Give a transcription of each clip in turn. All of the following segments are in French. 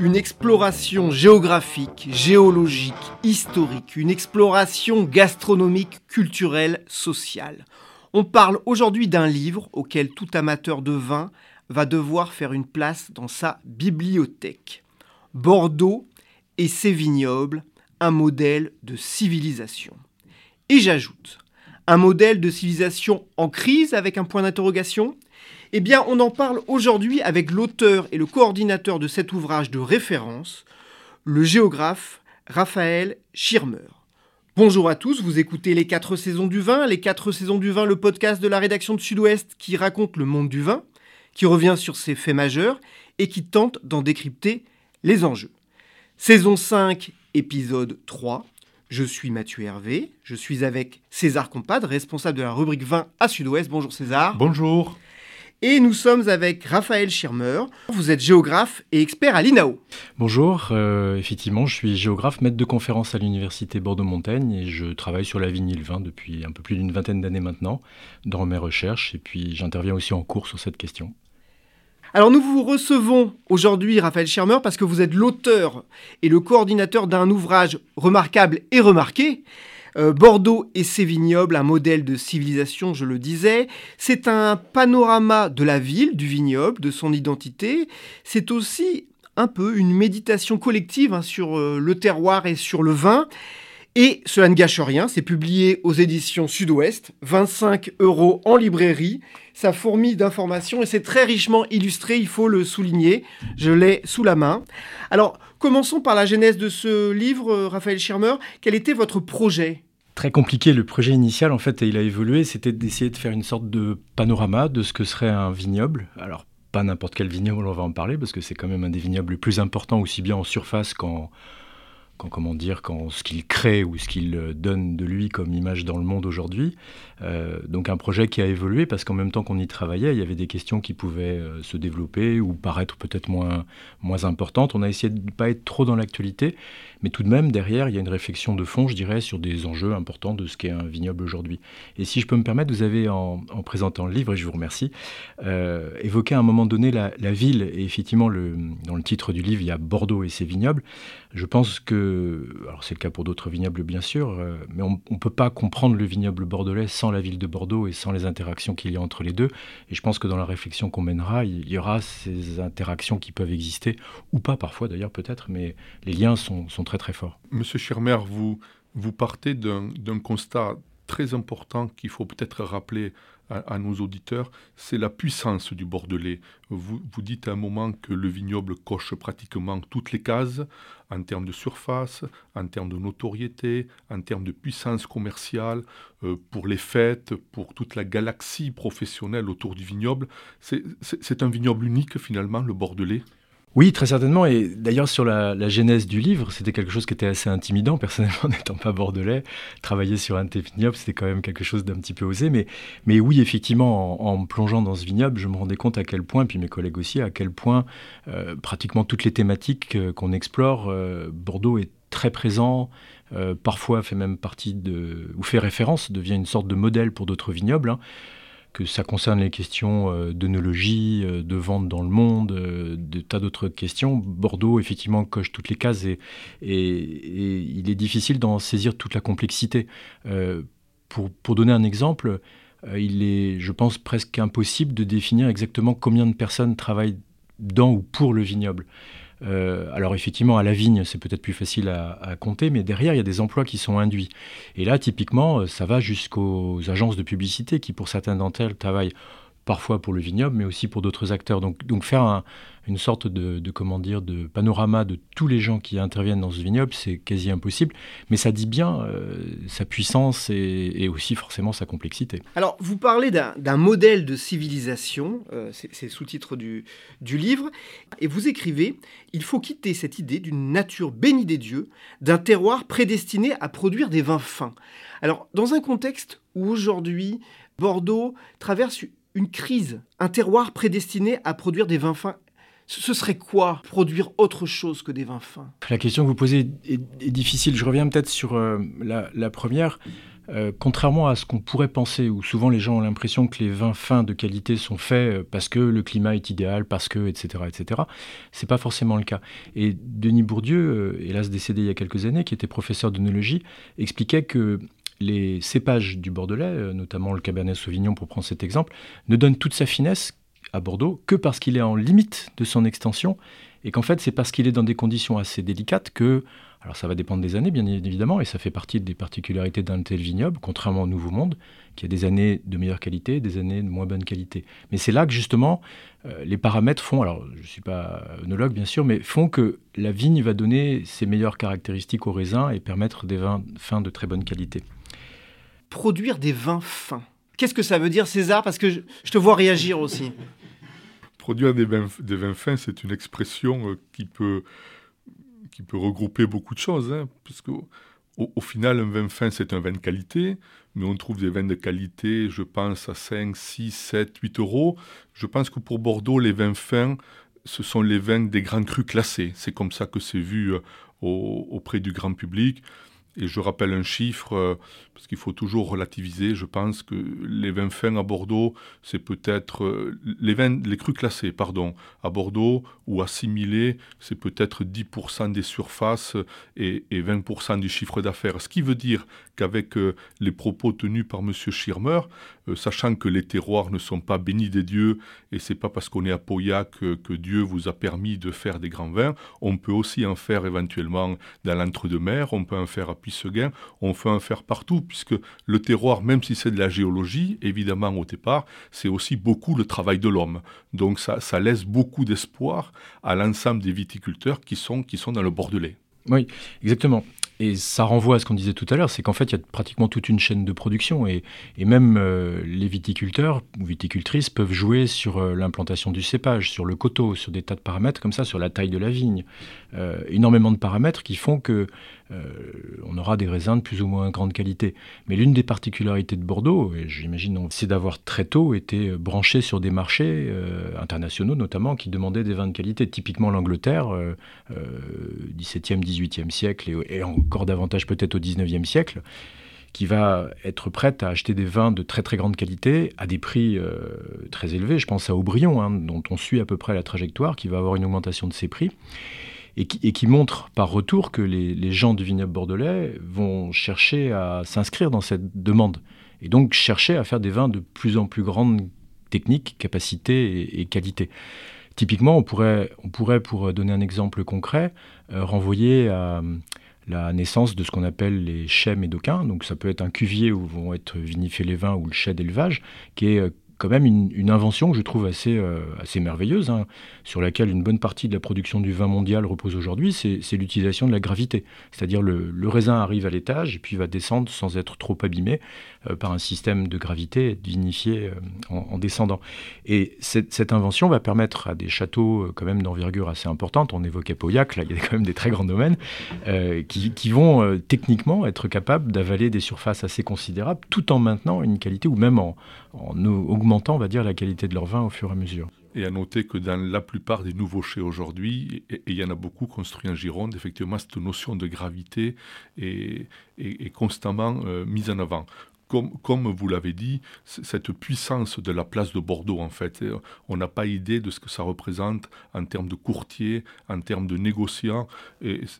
Une exploration géographique, géologique, historique, une exploration gastronomique, culturelle, sociale. On parle aujourd'hui d'un livre auquel tout amateur de vin va devoir faire une place dans sa bibliothèque. Bordeaux et ses vignobles, un modèle de civilisation. Et j'ajoute, un modèle de civilisation en crise avec un point d'interrogation? Eh bien, on en parle aujourd'hui avec l'auteur et le coordinateur de cet ouvrage de référence, le géographe Raphaël Schirmer. Bonjour à tous, vous écoutez Les 4 saisons du vin, Les 4 saisons du vin, le podcast de la rédaction de Sud-Ouest qui raconte le monde du vin, qui revient sur ses faits majeurs et qui tente d'en décrypter les enjeux. Saison 5, épisode 3. Je suis Mathieu Hervé, je suis avec César Compadre, responsable de la rubrique vin à Sud-Ouest. Bonjour César. Bonjour. Et nous sommes avec Raphaël Schirmer. Vous êtes géographe et expert à l'INAO. Bonjour, euh, effectivement, je suis géographe, maître de conférence à l'Université Bordeaux-Montaigne et je travaille sur la vigne et le vin depuis un peu plus d'une vingtaine d'années maintenant dans mes recherches et puis j'interviens aussi en cours sur cette question. Alors nous vous recevons aujourd'hui, Raphaël Schirmer, parce que vous êtes l'auteur et le coordinateur d'un ouvrage remarquable et remarqué euh, Bordeaux et ses vignobles, un modèle de civilisation, je le disais. C'est un panorama de la ville, du vignoble, de son identité. C'est aussi un peu une méditation collective hein, sur euh, le terroir et sur le vin. Et cela ne gâche rien, c'est publié aux éditions Sud-Ouest, 25 euros en librairie. Ça fourmille d'informations et c'est très richement illustré, il faut le souligner. Je l'ai sous la main. Alors, commençons par la genèse de ce livre, euh, Raphaël Schirmer. Quel était votre projet? Très compliqué. Le projet initial, en fait, et il a évolué, c'était d'essayer de faire une sorte de panorama de ce que serait un vignoble. Alors, pas n'importe quel vignoble, on va en parler, parce que c'est quand même un des vignobles les plus importants, aussi bien en surface qu'en comment dire, quand ce qu'il crée ou ce qu'il euh, donne de lui comme image dans le monde aujourd'hui. Euh, donc un projet qui a évolué parce qu'en même temps qu'on y travaillait, il y avait des questions qui pouvaient euh, se développer ou paraître peut-être moins, moins importantes. On a essayé de ne pas être trop dans l'actualité, mais tout de même, derrière, il y a une réflexion de fond, je dirais, sur des enjeux importants de ce qu'est un vignoble aujourd'hui. Et si je peux me permettre, vous avez, en, présentant le livre, et je vous remercie, évoqué à un moment donné la, la ville. Et effectivement, le, dans le titre du livre, il y a Bordeaux et ses vignobles. Je pense que, alors c'est le cas pour d'autres vignobles bien sûr, euh, mais on ne peut pas comprendre le vignoble bordelais sans la ville de Bordeaux et sans les interactions qu'il y a entre les deux. Et je pense que dans la réflexion qu'on mènera, il y aura ces interactions qui peuvent exister, ou pas parfois d'ailleurs peut-être, mais les liens sont, sont, très très forts. Monsieur Schirmer, vous, vous partez d'un constat très important qu'il faut peut-être rappeler à, nos auditeurs, c'est la puissance du Bordelais. Vous, dites à un moment que le vignoble coche pratiquement toutes les cases en termes de surface, en termes de notoriété, en termes de puissance commerciale, euh, pour les fêtes, pour toute la galaxie professionnelle autour du vignoble. C'est un vignoble unique finalement, le Bordelais? Oui, très certainement. Et d'ailleurs, sur la, genèse du livre, c'était quelque chose qui était assez intimidant. Personnellement, n'étant pas bordelais, travailler sur un vignoble, c'était quand même quelque chose d'un petit peu osé. Mais, oui, effectivement, en, me plongeant dans ce vignoble, je me rendais compte à quel point, puis mes collègues aussi, à quel point euh, pratiquement toutes les thématiques euh, qu'on explore, euh, Bordeaux est très présent, parfois fait même partie de, ou fait référence, devient une sorte de modèle pour d'autres vignobles. Hein que ça concerne les questions euh, d'œnologie, euh, de vente dans le monde, euh, de tas d'autres questions. Bordeaux, effectivement, coche toutes les cases et, il est difficile d'en saisir toute la complexité. pour, pour, donner un exemple, il est, je pense, presque impossible de définir exactement combien de personnes travaillent dans ou pour le vignoble. Alors effectivement, à la vigne, c'est peut-être plus facile à, compter, mais derrière, il y a des emplois qui sont induits. Et là, typiquement, ça va jusqu'aux agences de publicité qui, pour certaines d'entre elles, travaillent parfois pour le vignoble, mais aussi pour d'autres acteurs. Donc, donc faire une sorte de, comment dire, de panorama de tous les gens qui interviennent dans ce vignoble, c'est quasi impossible, mais ça dit bien euh, sa puissance et, aussi forcément sa complexité. Alors, vous parlez d'un modèle de civilisation, euh, c'est le sous-titre du, du livre, et vous écrivez, il faut quitter cette idée d'une nature bénie des dieux, d'un terroir prédestiné à produire des vins fins. Alors, dans un contexte où aujourd'hui, Bordeaux traverse une crise, un terroir prédestiné à produire des vins fins ce serait quoi produire autre chose que des vins fins? La question que vous posez est, difficile. Je reviens peut-être sur euh, la, première. Euh, contrairement à ce qu'on pourrait penser, où souvent les gens ont l'impression que les vins fins de qualité sont faits euh, parce que le climat est idéal, parce que, etc., etc., c'est pas forcément le cas. Et Denis Bourdieu, hélas décédé il y a quelques années, qui était professeur d'œnologie, expliquait que les cépages du Bordelais, euh, notamment le Cabernet Sauvignon pour prendre cet exemple, ne donnent toute sa finesse à Bordeaux que parce qu'il est en limite de son extension et qu'en fait c'est parce qu'il est dans des conditions assez délicates que, alors ça va dépendre des années bien évidemment et ça fait partie des particularités d'un tel vignoble, contrairement au Nouveau Monde, qui a des années de meilleure qualité, des années de moins bonne qualité. Mais c'est là que justement euh, les paramètres font, alors je ne suis pas œnologue bien sûr, mais font que la vigne va donner ses meilleures caractéristiques au raisin et permettre des vins fins de très bonne qualité produire des vins fins. Qu'est-ce que ça veut dire, César? Parce que je, te vois réagir aussi. Produire des vins, fins, c'est une expression euh, qui peut, regrouper beaucoup de choses. Hein, parce au, final, un vin fin, c'est un vin de qualité, mais on trouve des vins de qualité, je pense, à 5, 6, 7, 8 euros. Je pense que pour Bordeaux, les vins fins, ce sont les vins des grands crus classés. C'est comme ça que c'est vu euh, auprès du grand public. Et je rappelle un chiffre, euh, parce qu'il faut toujours relativiser. Je pense que les vins fins à Bordeaux, c'est peut-être euh, les vins, les crus classés, pardon, à Bordeaux ou assimilés, c'est peut-être 10% des surfaces et, 20% du chiffre d'affaires. Ce qui veut dire qu'avec euh, les propos tenus par M. Schirmer, sachant que les terroirs ne sont pas bénis des dieux et c'est pas parce qu'on est à Pauillac que, Dieu vous a permis de faire des grands vins, on peut aussi en faire éventuellement dans l'entre-deux-mer, on peut en faire à Puisseguin, on peut en faire partout, puisque le terroir, même si c'est de la géologie, évidemment au départ, c'est aussi beaucoup le travail de l'homme. Donc ça, laisse beaucoup d'espoir à l'ensemble des viticulteurs qui sont, qui sont dans le Bordelais. Oui, exactement. Et ça renvoie à ce qu'on disait tout à l'heure, c'est qu'en fait, il y a pratiquement toute une chaîne de production et, et même euh, les viticulteurs ou viticultrices peuvent jouer sur euh, l'implantation du cépage, sur le coteau, sur des tas de paramètres comme ça, sur la taille de la vigne. Euh, énormément de paramètres qui font que on aura des raisins de plus ou moins grande qualité. Mais l'une des particularités de Bordeaux, et j'imagine, c'est d'avoir très tôt été branché sur des marchés internationaux notamment qui demandaient des vins de qualité. Typiquement l'Angleterre, 17e, 18e siècle et, et en encore davantage peut-être au 19e siècle, qui va être prête à acheter des vins de très très grande qualité à des prix euh, très élevés. Je pense à Aubryon, hein, dont on suit à peu près la trajectoire, qui va avoir une augmentation de ses prix, et qui, montre par retour que les, gens du vignoble bordelais vont chercher à s'inscrire dans cette demande, et donc chercher à faire des vins de plus en plus grande technique, capacité et, qualité. Typiquement, on pourrait, on pourrait, pour donner un exemple concret, euh, renvoyer à la naissance de ce qu'on appelle les chais médocains. Donc ça peut être un cuvier où vont être vinifiés les vins ou le chai d'élevage, qui est euh, quand même une, invention que je trouve assez, euh, assez merveilleuse, hein, sur laquelle une bonne partie de la production du vin mondial repose aujourd'hui, c'est l'utilisation de la gravité. C'est-à-dire le, le raisin arrive à l'étage et puis va descendre sans être trop abîmé par un système de gravité vinifié euh, en, descendant. Et cette, invention va permettre à des châteaux quand même d'envergure assez importante, on évoquait Pauillac, là il y a quand même des très grands domaines, qui, vont techniquement être capables d'avaler des surfaces assez considérables tout en maintenant une qualité ou même en, en augmentant, on va dire, la qualité de leur vin au fur et à mesure. Et à noter que dans la plupart des nouveaux chais aujourd'hui, et il y en a beaucoup construits en Gironde, effectivement, cette notion de gravité est, constamment euh, mise en avant. Comme, vous l'avez dit, cette puissance de la place de Bordeaux, en fait, on n'a pas idée de ce que ça représente en termes de courtiers, en termes de négociants.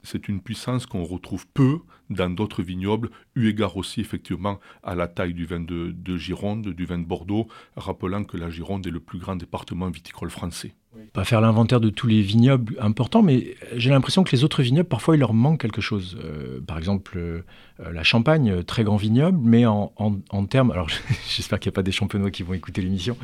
C'est une puissance qu'on retrouve peu dans d'autres vignobles, eu égard aussi effectivement à la taille du vin de, de Gironde, du vin de Bordeaux, rappelant que la Gironde est le plus grand département viticole français. Pas faire l'inventaire de tous les vignobles importants, mais j'ai l'impression que les autres vignobles, parfois, il leur manque quelque chose. Euh, par exemple, euh, la Champagne, très grand vignoble, mais en, en, termes. Alors, j'espère qu'il n'y a pas des champenois qui vont écouter l'émission.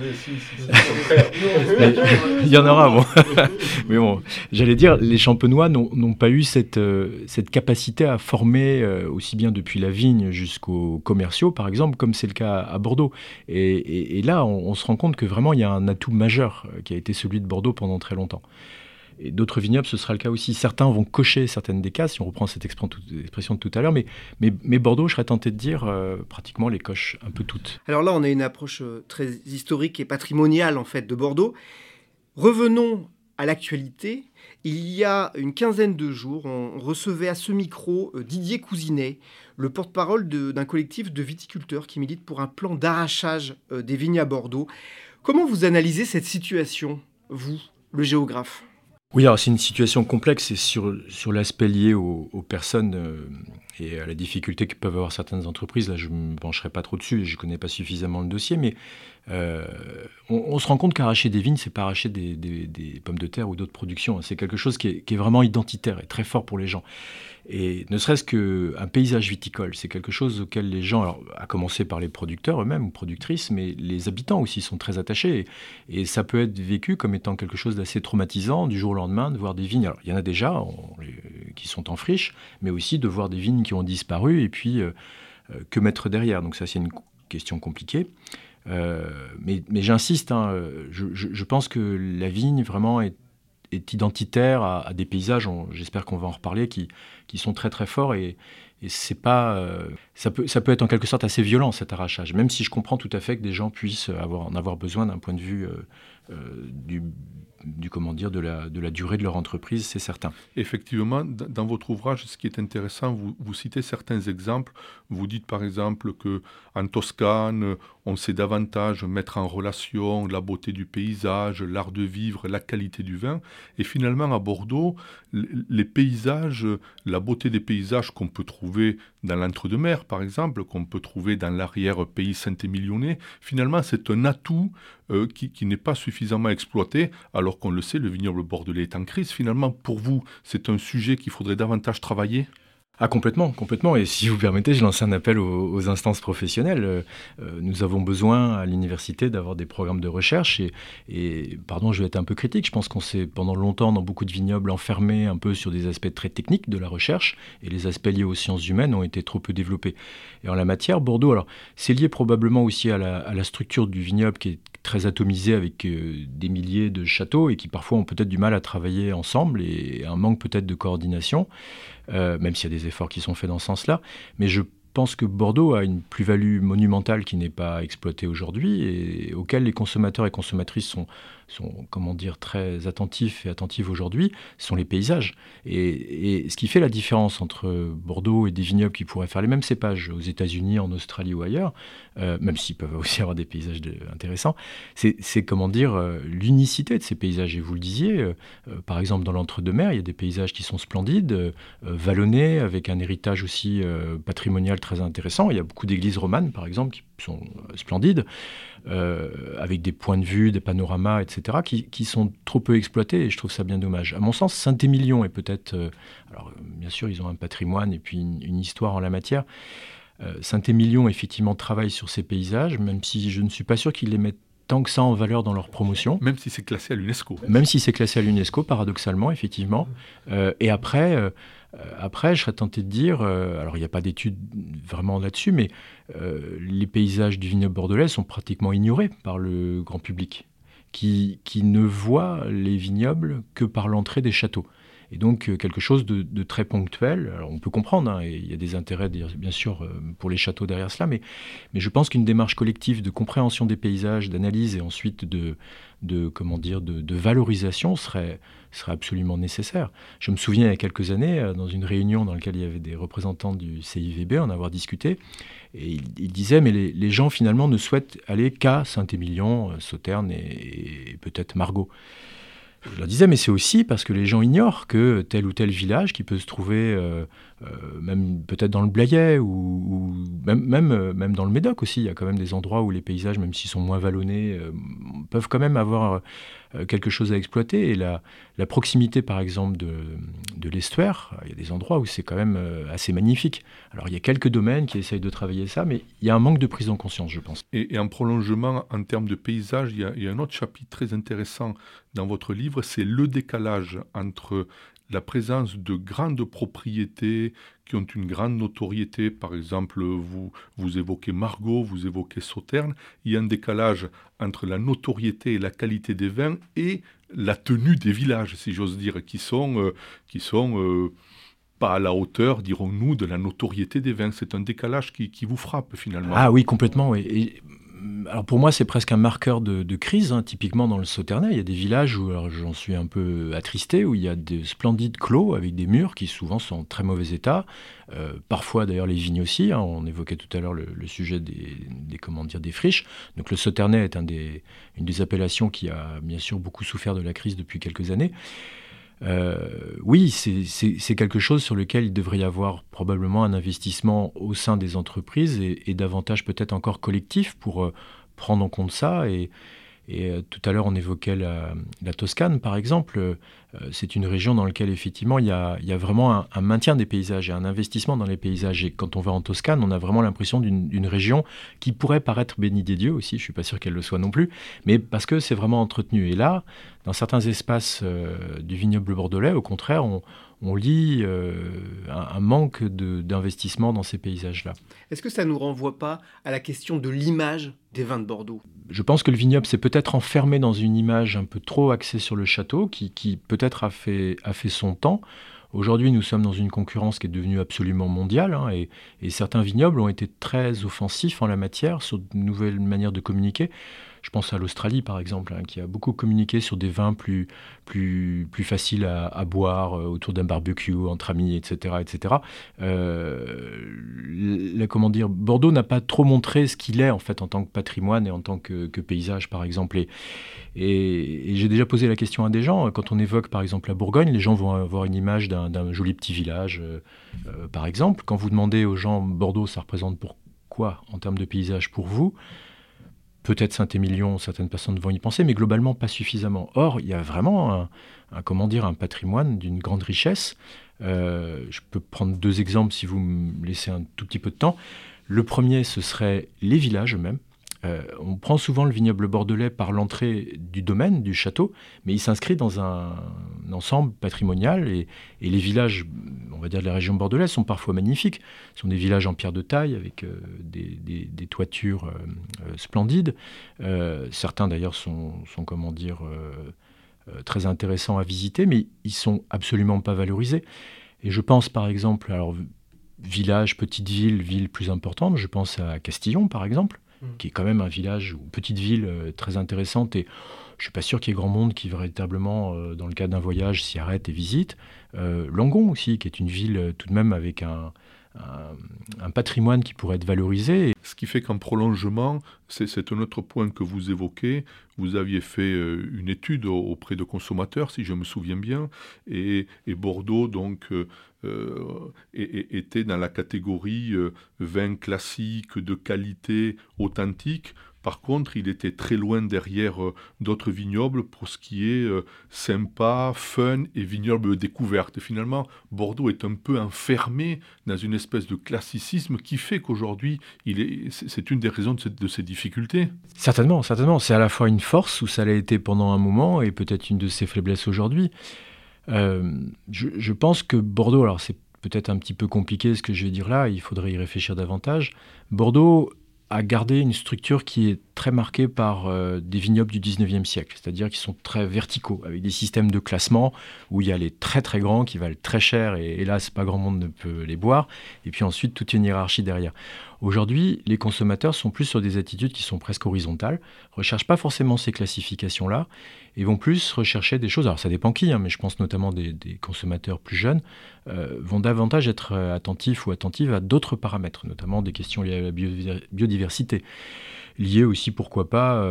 il y en aura, bon. mais bon, j'allais dire, les champenois n'ont pas eu cette, euh, cette capacité à former, aussi bien depuis la vigne jusqu'aux commerciaux, par exemple, comme c'est le cas à Bordeaux. Et, là, on, se rend compte que vraiment, il y a un atout majeur qui a été celui de Bordeaux pendant très longtemps. Et d'autres vignobles, ce sera le cas aussi. Certains vont cocher certaines des cases, si on reprend cette expression de tout à l'heure, mais, Bordeaux, je serais tenté de dire, euh, pratiquement les coche un peu toutes. Alors là, on a une approche euh, très historique et patrimoniale, en fait, de Bordeaux. Revenons à l'actualité. Il y a une quinzaine de jours, on recevait à ce micro euh, Didier Cousinet, le porte-parole d'un collectif de viticulteurs qui milite pour un plan d'arrachage des vignes à Bordeaux. Comment vous analysez cette situation vous, le géographe? Oui, alors c'est une situation complexe et sur, sur l'aspect lié aux, personnes euh, et à la difficulté que peuvent avoir certaines entreprises. Là, je ne me pencherai pas trop dessus, je ne connais pas suffisamment le dossier, mais euh, on, se rend compte qu'arracher des vignes, c'est pas arracher des, pommes de terre ou d'autres productions. C'est quelque chose qui est, vraiment identitaire et très fort pour les gens. Et ne serait-ce qu'un paysage viticole, c'est quelque chose auquel les gens, alors, à commencer par les producteurs eux-mêmes ou productrices, mais les habitants aussi sont très attachés. Et, ça peut être vécu comme étant quelque chose d'assez traumatisant du jour au lendemain de voir des vignes. Alors, il y en a déjà qui sont en friche, mais aussi de voir des vignes qui ont disparu et puis euh, euh, que mettre derrière. Donc ça, c'est une question compliquée. Euh, mais, j'insiste, hein, je, pense que la vigne vraiment est, identitaire à, des paysages, j'espère qu'on va en reparler, qui, qui sont très très forts et, c'est pas, euh, ça, peut, ça peut être en quelque sorte assez violent cet arrachage, même si je comprends tout à fait que des gens puissent avoir, en avoir besoin d'un point de vue euh, du du comment dire de la, de la durée de leur entreprise, c'est certain. Effectivement, dans votre ouvrage, ce qui est intéressant, vous, vous citez certains exemples. Vous dites par exemple que en Toscane, on sait davantage mettre en relation la beauté du paysage, l'art de vivre, la qualité du vin. Et finalement, à Bordeaux, les paysages, la beauté des paysages qu'on peut trouver dans l'entre-deux-mer, par exemple, qu'on peut trouver dans l'arrière-pays saint-émilionnais, finalement, c'est un atout euh, qui, qui n'est pas exploité, alors qu'on le sait, le vignoble bordelais est en crise. Finalement, pour vous, c'est un sujet qu'il faudrait davantage travailler? Ah complètement, complètement. Et si vous permettez, je lance un appel aux, instances professionnelles. Euh, euh, nous avons besoin à l'université d'avoir des programmes de recherche. Et, et, pardon, je vais être un peu critique. Je pense qu'on s'est pendant longtemps dans beaucoup de vignobles enfermé un peu sur des aspects très techniques de la recherche. Et les aspects liés aux sciences humaines ont été trop peu développés. Et en la matière, Bordeaux, alors c'est lié probablement aussi à la, à la, structure du vignoble qui est très atomisée avec euh, des milliers de châteaux et qui parfois ont peut-être du mal à travailler ensemble et un manque peut-être de coordination. Euh, même s'il y a des efforts qui sont faits dans ce sens-là. Mais je pense que Bordeaux a une plus-value monumentale qui n'est pas exploitée aujourd'hui et auquel les consommateurs et consommatrices sont sont comment dire très attentifs et attentifs aujourd'hui sont les paysages. Et, ce qui fait la différence entre Bordeaux et des vignobles qui pourraient faire les mêmes cépages aux États-Unis, en Australie ou ailleurs, euh, même s'ils peuvent aussi avoir des paysages intéressants, c'est comment dire euh, l'unicité de ces paysages. Et vous le disiez, euh, par exemple dans l'entre-deux-mer, il y a des paysages qui sont splendides, vallonnés, avec un héritage aussi patrimonial très intéressant. Il y a beaucoup d'églises romanes, par exemple, qui sont splendides. Euh, avec des points de vue, des panoramas, etc., qui, sont trop peu exploités et je trouve ça bien dommage. À mon sens, Saint-Émilion est peut-être. Euh, alors, bien sûr, ils ont un patrimoine et puis une, histoire en la matière. Euh, Saint-Émilion, effectivement, travaille sur ces paysages, même si je ne suis pas sûr qu'ils les mettent tant que ça en valeur dans leur promotion. Même si c'est classé à l'UNESCO. Même si c'est classé à l'UNESCO, paradoxalement, effectivement. et après, euh, après, je serais tenté de dire, euh, alors il n'y a pas d'études vraiment là-dessus, mais euh, les paysages du vignoble bordelais sont pratiquement ignorés par le grand public, qui, qui ne voit les vignobles que par l'entrée des châteaux. Et donc quelque chose de, très ponctuel. On peut comprendre, hein, et il y a des intérêts bien sûr pour les châteaux derrière cela, mais, je pense qu'une démarche collective de compréhension des paysages, d'analyse et ensuite de, comment dire de, valorisation serait, absolument nécessaire. Je me souviens il y a quelques années, euh, dans une réunion dans laquelle il y avait des représentants du CIVB, en avoir discuté, et il, disait mais les, gens finalement ne souhaitent aller qu'à Saint-Émilion, euh, Sauternes et, peut-être Margot. Je leur disais, mais c'est aussi parce que les gens ignorent que tel ou tel village qui peut se trouver euh, même peut-être dans le Blayais ou, même, même, euh, même, dans le Médoc aussi, il y a quand même des endroits où les paysages, même s'ils sont moins vallonnés, peuvent quand même avoir quelque chose à exploiter. Et la, proximité, par exemple, de, l'estuaire, il y a des endroits où c'est quand même assez magnifique. Alors il y a quelques domaines qui essayent de travailler ça, mais il y a un manque de prise en conscience, je pense. Et, en prolongement, en termes de paysage, il y a un autre chapitre très intéressant dans votre livre, c'est le décalage entre la présence de grandes propriétés qui ont une grande notoriété, par exemple, vous, vous évoquez Margot, vous évoquez Sauterne, il y a un décalage entre la notoriété et la qualité des vins et la tenue des villages, si j'ose dire, qui sont, euh, qui sont euh, pas à la hauteur, dirons-nous, de la notoriété des vins. C'est un décalage qui, qui, vous frappe finalement. Ah oui, complètement. Et, alors pour moi, c'est presque un marqueur de, crise. Hein. Typiquement dans le Sauternais, il y a des villages où j'en suis un peu attristé, où il y a des splendides clos avec des murs qui souvent sont en très mauvais état. Euh, parfois d'ailleurs les vignes aussi. Hein. On évoquait tout à l'heure le, sujet des, des friches. Donc le Sauternais est un une des appellations qui a bien sûr beaucoup souffert de la crise depuis quelques années. Euh, oui, c'est quelque chose sur lequel il devrait y avoir probablement un investissement au sein des entreprises et, davantage peut-être encore collectif pour euh, prendre en compte ça et, et euh, tout à l'heure, on évoquait la, Toscane, par exemple. Euh, c'est une région dans laquelle, effectivement, il y a, vraiment un, maintien des paysages et un investissement dans les paysages. Et quand on va en Toscane, on a vraiment l'impression d'une région qui pourrait paraître bénie des dieux aussi. Je ne suis pas sûr qu'elle le soit non plus, mais parce que c'est vraiment entretenu. Et là, dans certains espaces euh, du vignoble bordelais, au contraire, on, on lit un, manque d'investissement dans ces paysages-là. Est-ce que ça ne nous renvoie pas à la question de l'image des vins de Bordeaux? Je pense que le vignoble s'est peut-être enfermé dans une image un peu trop axée sur le château, qui, peut-être a fait, a fait son temps. Aujourd'hui, nous sommes dans une concurrence qui est devenue absolument mondiale, hein, et, certains vignobles ont été très offensifs en la matière, sur de nouvelles manières de communiquer. Je pense à l'Australie, par exemple, hein, qui a beaucoup communiqué sur des vins plus, plus, plus faciles à, boire euh, autour d'un barbecue, entre amis, etc. etc. Euh, comment dire, Bordeaux n'a pas trop montré ce qu'il est, en fait, en tant que patrimoine et en tant que, paysage, par exemple. Et, et, j'ai déjà posé la question à des gens. Quand on évoque, par exemple, la Bourgogne, les gens vont avoir une image d'un joli petit village, euh, par exemple. Quand vous demandez aux gens, Bordeaux, ça représente pour quoi en termes de paysage pour vous? Peut-être Saint-Émilion, certaines personnes vont y penser, mais globalement pas suffisamment. Or, il y a vraiment un, un patrimoine d'une grande richesse. Euh, je peux prendre deux exemples si vous me laissez un tout petit peu de temps. Le premier, ce serait les villages eux-mêmes. Euh, on prend souvent le vignoble bordelais par l'entrée du domaine, du château, mais il s'inscrit dans un, ensemble patrimonial et, les villages, on va dire de la région bordelaise, sont parfois magnifiques. Ce sont des villages en pierre de taille avec euh, des, toitures euh, splendides. certains d'ailleurs sont, comment dire, très intéressants à visiter, mais ils sont absolument pas valorisés. Et je pense par exemple, alors village, petite ville, ville plus importante, je pense à Castillon par exemple Mm. qui est quand même un village ou petite ville euh, très intéressante. Et je suis pas sûr qu'il y ait grand monde qui véritablement, euh, dans le cadre d'un voyage, s'y arrête et visite. Euh, Langon aussi, qui est une ville tout de même avec un, un, patrimoine qui pourrait être valorisé. Ce qui fait qu'en prolongement, c'est un autre point que vous évoquez, vous aviez fait euh, une étude auprès de consommateurs, si je me souviens bien, et, Bordeaux donc euh, euh, était dans la catégorie vin classique de qualité authentique. Par contre, il était très loin derrière euh, d'autres vignobles pour ce qui est euh, sympa, fun et vignoble découverte. finalement, Bordeaux est un peu enfermé dans une espèce de classicisme qui fait qu'aujourd'hui, c'est une des raisons de, ces difficultés. Certainement, certainement. C'est à la fois une force, où ça l'a été pendant un moment, et peut-être une de ses faiblesses aujourd'hui. Euh, je, je, pense que Bordeaux, alors c'est peut-être un petit peu compliqué ce que je vais dire là, il faudrait y réfléchir davantage. Bordeaux a gardé une structure qui est très marquée par euh, des vignobles du 19e siècle, c'est-à-dire qui sont très verticaux, avec des systèmes de classement où il y a les très très grands qui valent très cher et hélas pas grand monde ne peut les boire, et puis ensuite toute une hiérarchie derrière. Aujourd'hui, les consommateurs sont plus sur des attitudes qui sont presque horizontales, recherchent pas forcément ces classifications-là, et vont plus rechercher des choses, alors ça dépend qui, hein, mais je pense notamment des, consommateurs plus jeunes, euh, vont davantage être euh, attentifs ou attentives à d'autres paramètres, notamment des questions liées à la biodiversité. Lié aussi, pourquoi pas,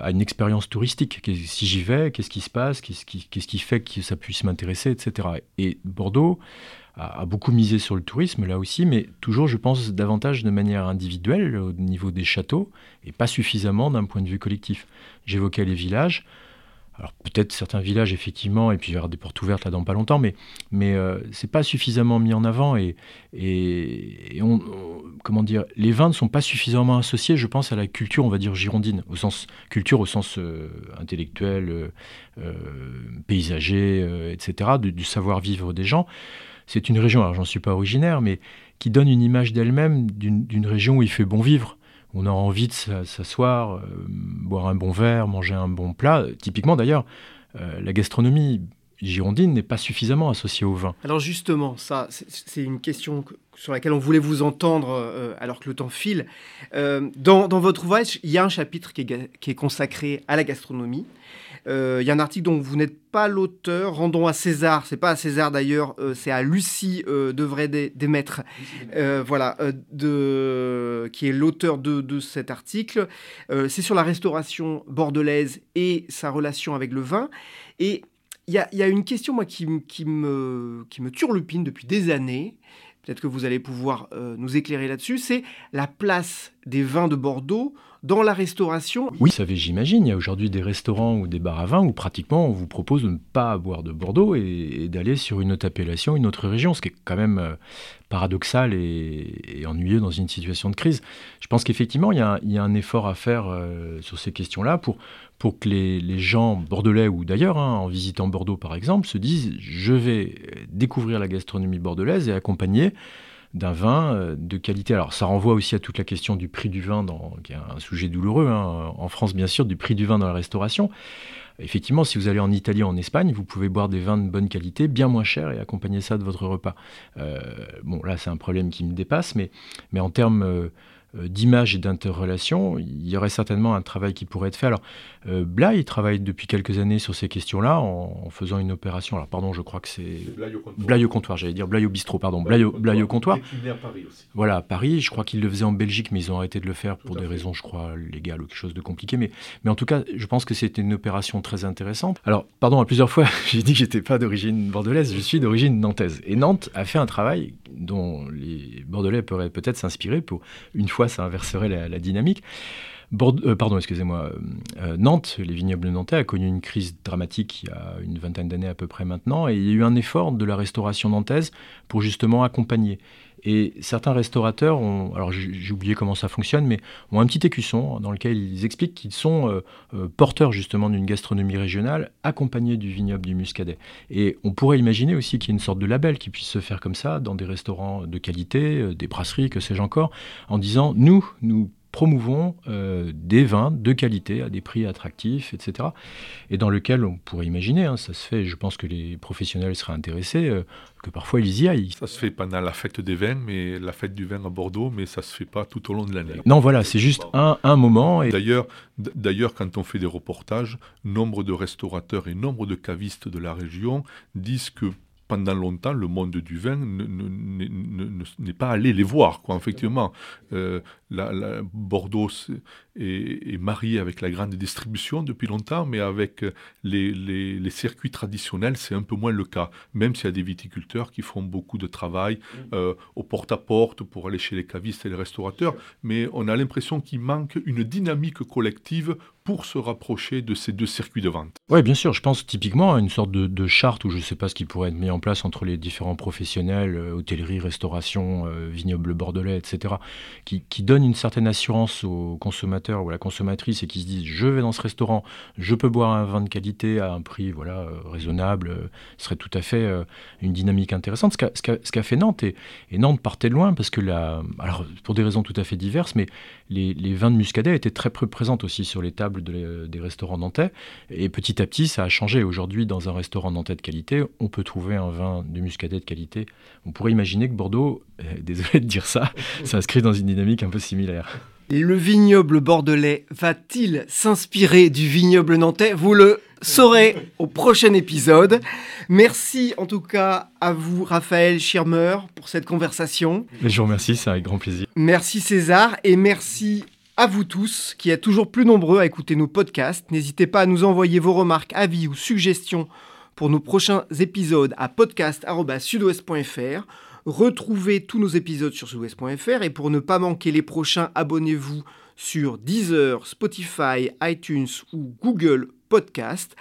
à une expérience touristique. Si j'y vais, qu'est-ce qui se passe Qu'est-ce qui, qu'est-ce qui fait que ça puisse m'intéresser, etc. Et Bordeaux a, beaucoup misé sur le tourisme là aussi, mais toujours, je pense, davantage de manière individuelle au niveau des châteaux et pas suffisamment d'un point de vue collectif. J'évoquais les villages. Alors peut-être certains villages effectivement, et puis il y aura des portes ouvertes là dans pas longtemps, mais mais euh, c'est pas suffisamment mis en avant et et, on, comment dire, les vins ne sont pas suffisamment associés, je pense, à la culture, on va dire girondine, au sens culture au sens euh, intellectuel, euh, paysager, etc., du savoir vivre des gens c'est une région, alors j'en suis pas originaire, mais qui donne une image d'elle-même d'une région où il fait bon vivre. On a envie de s'asseoir, euh, boire un bon verre, manger un bon plat. Typiquement d'ailleurs, euh, la gastronomie girondine n'est pas suffisamment associée au vin. Alors justement, ça, c'est une question sur laquelle on voulait vous entendre euh, alors que le temps file. dans, votre ouvrage, il y a un chapitre qui est consacré à la gastronomie. Euh, il y a un article dont vous n'êtes pas l'auteur. Rendons à César, c'est pas à César d'ailleurs, euh, c'est à Lucie euh, Devray Démettre, voilà, de, qui est l'auteur de, cet article. c'est sur la restauration bordelaise et sa relation avec le vin. Et il y a, une question moi qui, qui, me, qui me turlupine depuis des années. Peut-être que vous allez pouvoir nous éclairer là-dessus. C'est la place des vins de Bordeaux dans la restauration. Oui, ça j'imagine. Il y a aujourd'hui des restaurants ou des bars à vin où pratiquement on vous propose de ne pas boire de Bordeaux et, d'aller sur une autre appellation, une autre région, ce qui est quand même euh, paradoxal et, ennuyeux dans une situation de crise. Je pense qu'effectivement, il, y a un effort à faire euh, sur ces questions-là pour, pour que les, gens bordelais ou d'ailleurs, hein, en visitant Bordeaux par exemple, se disent je vais découvrir la gastronomie bordelaise et accompagner d'un vin euh, de qualité. Alors ça renvoie aussi à toute la question du prix du vin, qui est un sujet douloureux hein, en France bien sûr, du prix du vin dans la restauration. Effectivement, si vous allez en Italie ou en Espagne, vous pouvez boire des vins de bonne qualité, bien moins cher, et accompagner ça de votre repas. Euh, bon, là, c'est un problème qui me dépasse, mais, mais en termes euh, euh, d'image et d'interrelation, il y aurait certainement un travail qui pourrait être fait. Alors, euh, Blaye travaille depuis quelques années sur ces questions-là en, faisant une opération. Alors, pardon, je crois que c'est. Blaye au comptoir. j'allais dire Blaye au bistrot, pardon. Blaye au, Blaye au comptoir. à Paris aussi. Voilà, à Paris. Je crois qu'il le faisait en Belgique, mais ils ont arrêté de le faire pour des raisons, je crois, légales ou quelque chose de compliqué. Mais, mais en tout cas, je pense que c'était une opération très intéressante. Alors, pardon, à plusieurs fois, j'ai dit que j'étais pas d'origine bordelaise, je suis d'origine nantaise. Et Nantes a fait un travail dont les Bordelais pourraient peut-être s'inspirer pour, une fois, ça inverserait la, dynamique. Euh, pardon, excusez-moi. Euh, euh, Nantes, les vignobles nantais, a connu une crise dramatique il y a une vingtaine d'années à peu près maintenant, et il y a eu un effort de la restauration nantaise pour justement accompagner. Et certains restaurateurs ont, alors j'ai oublié comment ça fonctionne, mais ont un petit écusson dans lequel ils expliquent qu'ils sont porteurs justement d'une gastronomie régionale accompagnée du vignoble du muscadet. Et on pourrait imaginer aussi qu'il y ait une sorte de label qui puisse se faire comme ça dans des restaurants de qualité, des brasseries, que sais-je encore, en disant nous, nous promouvons euh, des vins de qualité à des prix attractifs, etc. Et dans lequel on pourrait imaginer, hein, ça se fait, je pense que les professionnels seraient intéressés, euh, que parfois ils y aillent. Ça se fait pendant la fête des vins, mais la fête du vin à Bordeaux, mais ça se fait pas tout au long de l'année. Non, voilà, c'est juste un, un moment. Et... D'ailleurs, d'ailleurs, quand on fait des reportages, nombre de restaurateurs et nombre de cavistes de la région disent que pendant longtemps, le monde du vin n'est pas allé les voir. Quoi. Effectivement, euh, la, Bordeaux est, marié avec la grande distribution depuis longtemps, mais avec les, les, circuits traditionnels, c'est un peu moins le cas. Même s'il y a des viticulteurs qui font beaucoup de travail mm. euh, au porte-à-porte pour aller chez les cavistes et les restaurateurs, mais on a l'impression qu'il manque une dynamique collective pour se rapprocher de ces deux circuits de vente. Oui, bien sûr. Je pense typiquement à une sorte de, charte où je ne sais pas ce qui pourrait être mis en place entre les différents professionnels, euh, hôtellerie, restauration, euh, vignoble bordelais, etc., qui, qui donne une certaine assurance au consommateur ou à la consommatrice et qui se disent je vais dans ce restaurant, je peux boire un vin de qualité à un prix voilà euh, raisonnable, ce serait tout à fait une dynamique intéressante. Ce qu'a fait Nantes et, Nantes partait de loin parce que la, alors pour des raisons tout à fait diverses, mais les, vins de muscadet étaient très peu présents aussi sur les tables des restaurants nantais. Et petit à petit, ça a changé. Aujourd'hui, dans un restaurant nantais de qualité, on peut trouver un vin de muscadet de qualité. On pourrait imaginer que Bordeaux, euh, désolé de dire ça, s'inscrit dans une dynamique un peu similaire. Le vignoble bordelais va-t-il s'inspirer du vignoble nantais? Vous le saurez au prochain épisode. Merci en tout cas à vous, Raphaël Schirmer, pour cette conversation. je vous remercie, c'est avec grand plaisir. Merci César et merci à vous tous qui êtes toujours plus nombreux à écouter nos podcasts. N'hésitez pas à nous envoyer vos remarques, avis ou suggestions pour nos prochains épisodes à podcast.sudouest.fr. Retrouvez tous nos épisodes sur sudouest.fr et pour ne pas manquer les prochains, abonnez-vous sur Deezer, Spotify, iTunes ou Google Podcast.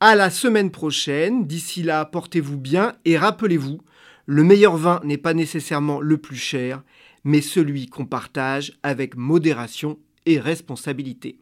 À la semaine prochaine. D'ici là, portez-vous bien et rappelez-vous, le meilleur vin n'est pas nécessairement le plus cher, mais celui qu'on partage avec modération et responsabilité.